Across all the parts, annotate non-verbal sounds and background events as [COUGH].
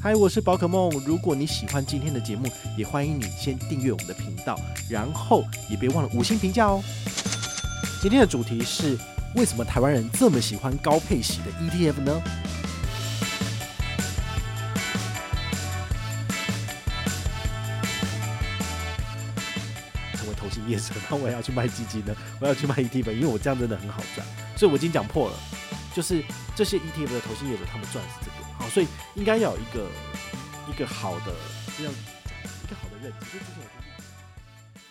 嗨，我是宝可梦。如果你喜欢今天的节目，也欢迎你先订阅我们的频道，然后也别忘了五星评价哦。今天的主题是为什么台湾人这么喜欢高配息的 ETF 呢？成为投信业者，那我也要去卖基金呢？[LAUGHS] 我要去卖 ETF，因为我这样真的很好赚。所以我已经讲破了，就是这些 ETF 的投信业者，他们赚的是这个。所以应该要有一个一个好的这样一个好的认知。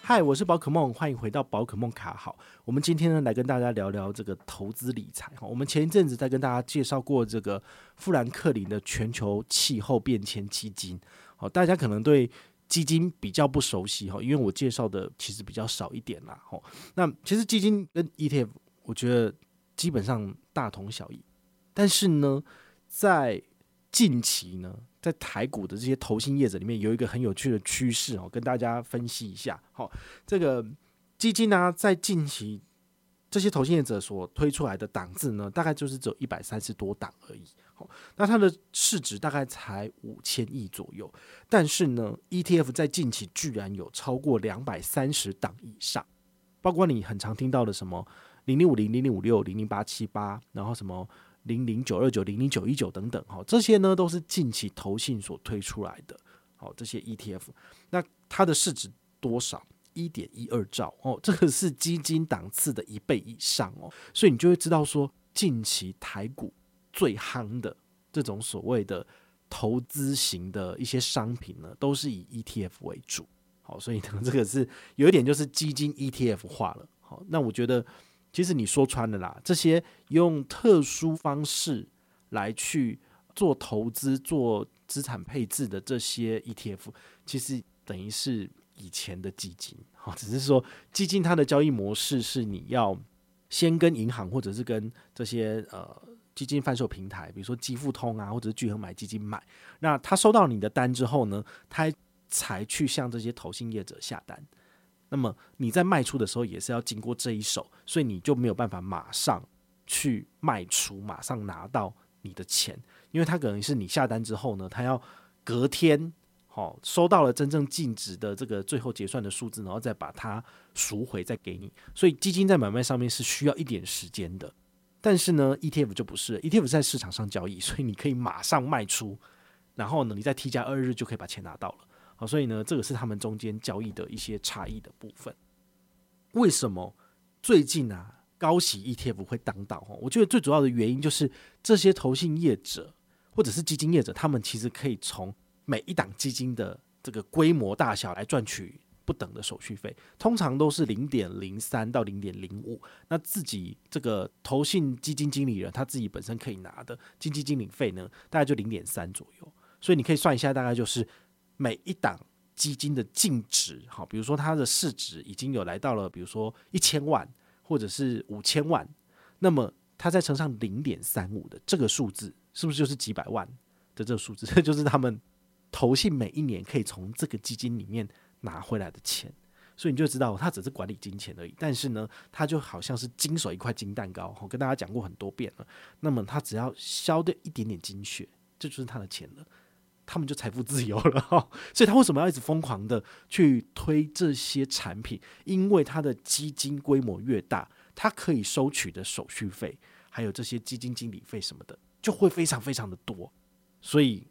嗨，我是宝可梦，欢迎回到宝可梦卡好。我们今天呢来跟大家聊聊这个投资理财。哈，我们前一阵子在跟大家介绍过这个富兰克林的全球气候变迁基金。好，大家可能对基金比较不熟悉哈，因为我介绍的其实比较少一点啦。哈，那其实基金跟 ETF，我觉得基本上大同小异，但是呢，在近期呢，在台股的这些投信业者里面，有一个很有趣的趋势哦，跟大家分析一下。好，这个基金呢，在近期这些投信业者所推出来的档次呢，大概就是只有一百三十多档而已。好，那它的市值大概才五千亿左右，但是呢，ETF 在近期居然有超过两百三十档以上，包括你很常听到的什么零零五零、零零五六、零零八七八，然后什么。零零九二九、零零九一九等等，哈，这些呢都是近期投信所推出来的，好，这些 ETF，那它的市值多少？一点一二兆哦，这个是基金档次的一倍以上哦，所以你就会知道说，近期台股最夯的这种所谓的投资型的一些商品呢，都是以 ETF 为主，好，所以呢，这个是有一点就是基金 ETF 化了，好，那我觉得。其实你说穿了啦，这些用特殊方式来去做投资、做资产配置的这些 ETF，其实等于是以前的基金，哈，只是说基金它的交易模式是你要先跟银行或者是跟这些呃基金贩售平台，比如说基富通啊，或者是聚合买基金买，那他收到你的单之后呢，他才去向这些投信业者下单。那么你在卖出的时候也是要经过这一手，所以你就没有办法马上去卖出，马上拿到你的钱，因为他可能是你下单之后呢，他要隔天好收到了真正净值的这个最后结算的数字，然后再把它赎回再给你。所以基金在买卖上面是需要一点时间的，但是呢，ETF 就不是，ETF 在市场上交易，所以你可以马上卖出，然后呢，你在 T 加二日就可以把钱拿到了。好，所以呢，这个是他们中间交易的一些差异的部分。为什么最近啊高息 ETF 会当道？哈，我觉得最主要的原因就是这些投信业者或者是基金业者，他们其实可以从每一档基金的这个规模大小来赚取不等的手续费，通常都是零点零三到零点零五。那自己这个投信基金经理人他自己本身可以拿的基金经理费呢，大概就零点三左右。所以你可以算一下，大概就是。每一档基金的净值，好，比如说它的市值已经有来到了，比如说一千万或者是五千万，那么它再乘上零点三五的这个数字，是不是就是几百万的这个数字？这 [LAUGHS] 就是他们投信每一年可以从这个基金里面拿回来的钱。所以你就知道，它只是管理金钱而已。但是呢，它就好像是经手一块金蛋糕，我跟大家讲过很多遍了。那么它只要消掉一点点金血，这就是它的钱了。他们就财富自由了哈，[LAUGHS] 所以他为什么要一直疯狂的去推这些产品？因为他的基金规模越大，他可以收取的手续费，还有这些基金经理费什么的，就会非常非常的多。所以，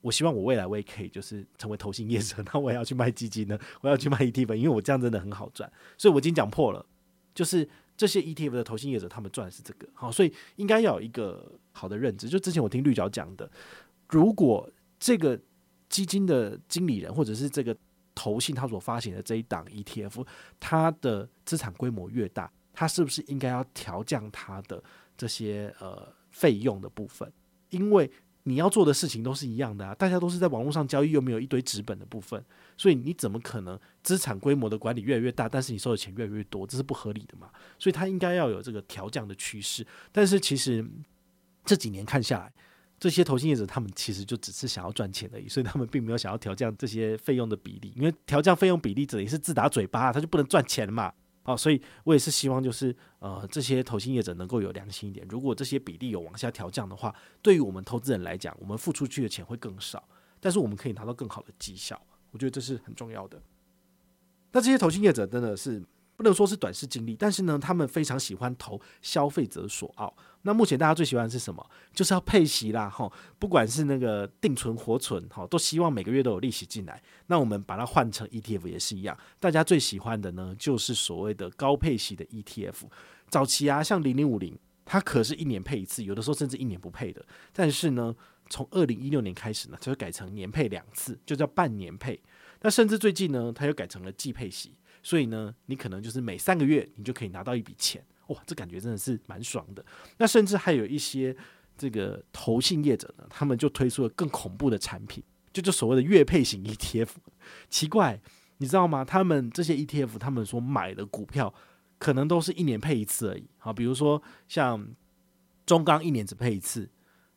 我希望我未来我也可以就是成为投信业者，那我也要去卖基金呢，我要去卖 ETF，因为我这样真的很好赚。所以我已经讲破了，就是这些 ETF 的投信业者，他们赚的是这个好，所以应该要有一个好的认知。就之前我听绿角讲的，如果这个基金的经理人，或者是这个投信他所发行的这一档 ETF，它的资产规模越大，它是不是应该要调降它的这些呃费用的部分？因为你要做的事情都是一样的啊，大家都是在网络上交易，又没有一堆纸本的部分，所以你怎么可能资产规模的管理越来越大，但是你收的钱越来越多？这是不合理的嘛？所以它应该要有这个调降的趋势。但是其实这几年看下来，这些投信业者，他们其实就只是想要赚钱而已，所以他们并没有想要调降这些费用的比例，因为调降费用比例，等于是自打嘴巴，他就不能赚钱嘛。好，所以我也是希望就是呃这些投信业者能够有良心一点。如果这些比例有往下调降的话，对于我们投资人来讲，我们付出去的钱会更少，但是我们可以拿到更好的绩效。我觉得这是很重要的。那这些投信业者真的是。不能说是短视经历，但是呢，他们非常喜欢投消费者所好。那目前大家最喜欢的是什么？就是要配息啦，哈，不管是那个定存、活存，哈，都希望每个月都有利息进来。那我们把它换成 ETF 也是一样，大家最喜欢的呢，就是所谓的高配息的 ETF。早期啊，像零零五零，它可是一年配一次，有的时候甚至一年不配的。但是呢，从二零一六年开始呢，它就改成年配两次，就叫半年配。那甚至最近呢，它又改成了季配息。所以呢，你可能就是每三个月你就可以拿到一笔钱，哇，这感觉真的是蛮爽的。那甚至还有一些这个投信业者呢，他们就推出了更恐怖的产品，就就所谓的月配型 ETF。奇怪，你知道吗？他们这些 ETF，他们所买的股票可能都是一年配一次而已。好，比如说像中钢一年只配一次，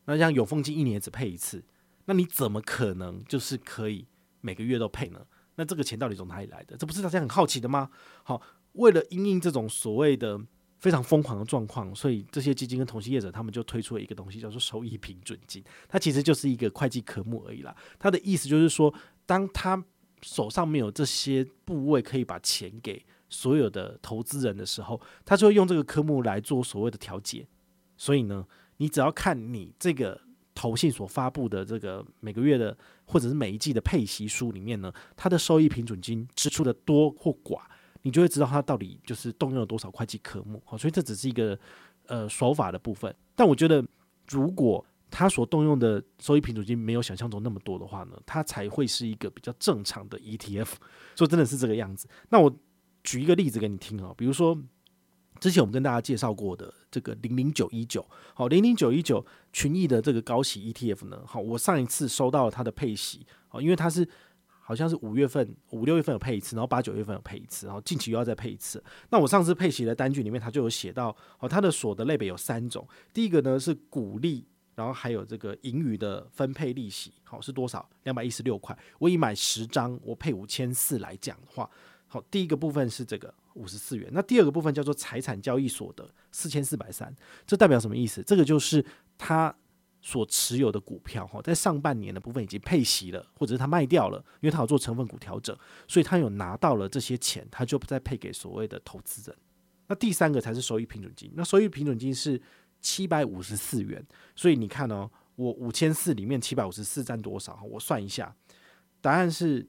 那像永丰金一年只配一次，那你怎么可能就是可以每个月都配呢？那这个钱到底从哪里来的？这不是大家很好奇的吗？好，为了应应这种所谓的非常疯狂的状况，所以这些基金跟投信业者他们就推出了一个东西，叫做收益平准金。它其实就是一个会计科目而已啦。它的意思就是说，当他手上没有这些部位可以把钱给所有的投资人的时候，他就会用这个科目来做所谓的调节。所以呢，你只要看你这个。投信所发布的这个每个月的或者是每一季的配息书里面呢，它的收益平准金支出的多或寡，你就会知道它到底就是动用了多少会计科目。好，所以这只是一个呃手法的部分。但我觉得，如果它所动用的收益平准金没有想象中那么多的话呢，它才会是一个比较正常的 ETF。所以真的是这个样子。那我举一个例子给你听啊，比如说。之前我们跟大家介绍过的这个零零九一九，好，零零九一九群益的这个高息 ETF 呢，好，我上一次收到了它的配息，好，因为它是好像是五月份、五六月份有配一次，然后八九月份有配一次，然后近期又要再配一次。那我上次配息的单据里面，它就有写到，好，它的所得类别有三种，第一个呢是股利，然后还有这个盈余的分配利息，好，是多少？两百一十六块。我以买十张，我配五千四来讲的话，好，第一个部分是这个。五十四元。那第二个部分叫做财产交易所得四千四百三，这代表什么意思？这个就是他所持有的股票哈，在上半年的部分已经配息了，或者是他卖掉了，因为他有做成分股调整，所以他有拿到了这些钱，他就不再配给所谓的投资人。那第三个才是收益平准金，那收益平准金是七百五十四元，所以你看哦，我五千四里面七百五十四占多少？我算一下，答案是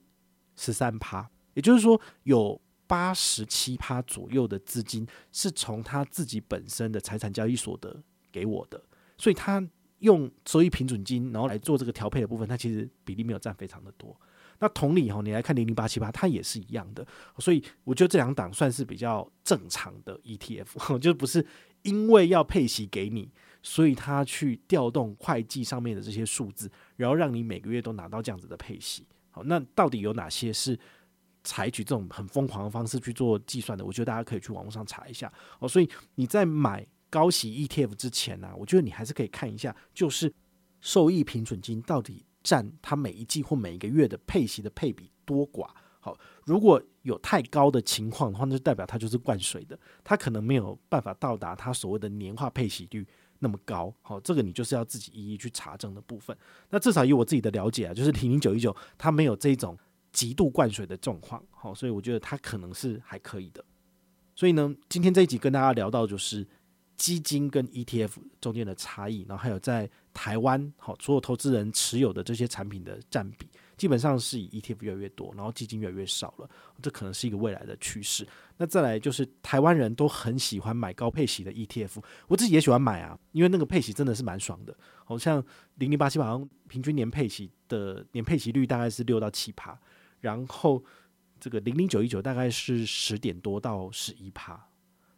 十三趴，也就是说有。八十七趴左右的资金是从他自己本身的财产交易所得给我的，所以他用收益平准金，然后来做这个调配的部分，它其实比例没有占非常的多。那同理哈，你来看零零八七八，它也是一样的。所以我觉得这两档算是比较正常的 ETF，[LAUGHS] 就不是因为要配息给你，所以他去调动会计上面的这些数字，然后让你每个月都拿到这样子的配息。好，那到底有哪些是？采取这种很疯狂的方式去做计算的，我觉得大家可以去网络上查一下哦。所以你在买高息 ETF 之前呢、我觉得你还是可以看一下，就是受益平准金到底占它每一季或每一个月的配息的配比多寡。好，如果有太高的情况的话，那就代表它就是灌水的，它可能没有办法到达它所谓的年化配息率那么高。好，这个你就是要自己一一去查证的部分。那至少以我自己的了解啊，就是零零九一九它没有这种。极度灌水的状况，好，所以我觉得它可能是还可以的。所以呢，今天这一集跟大家聊到就是基金跟 ETF 中间的差异，然后还有在台湾，好，所有投资人持有的这些产品的占比，基本上是以 ETF 越来越多，然后基金越来越少了，这可能是一个未来的趋势。那再来就是台湾人都很喜欢买高配息的 ETF，我自己也喜欢买啊，因为那个配息真的是蛮爽的，好像零零八七八好像平均年配息的年配息率大概是六到七趴。然后这个零零九一九大概是十点多到十一趴，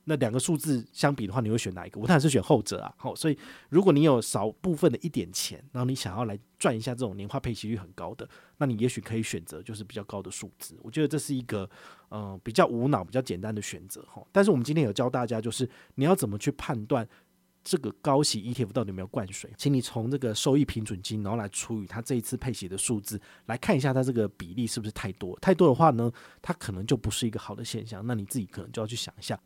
那两个数字相比的话，你会选哪一个？我当然是选后者啊。好，所以如果你有少部分的一点钱，然后你想要来赚一下这种年化配息率很高的，那你也许可以选择就是比较高的数字。我觉得这是一个嗯、比较无脑、比较简单的选择哈。但是我们今天有教大家，就是你要怎么去判断这个高息 ETF 到底有没有灌水，请你从这个收益平准金，然后来除以它这一次配息的数字，来看一下它这个比例是不是太多。太多的话呢，它可能就不是一个好的现象。那你自己可能就要去想一下。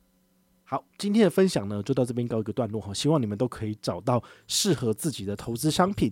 好，今天的分享呢，就到这边告一个段落哈。希望你们都可以找到适合自己的投资商品。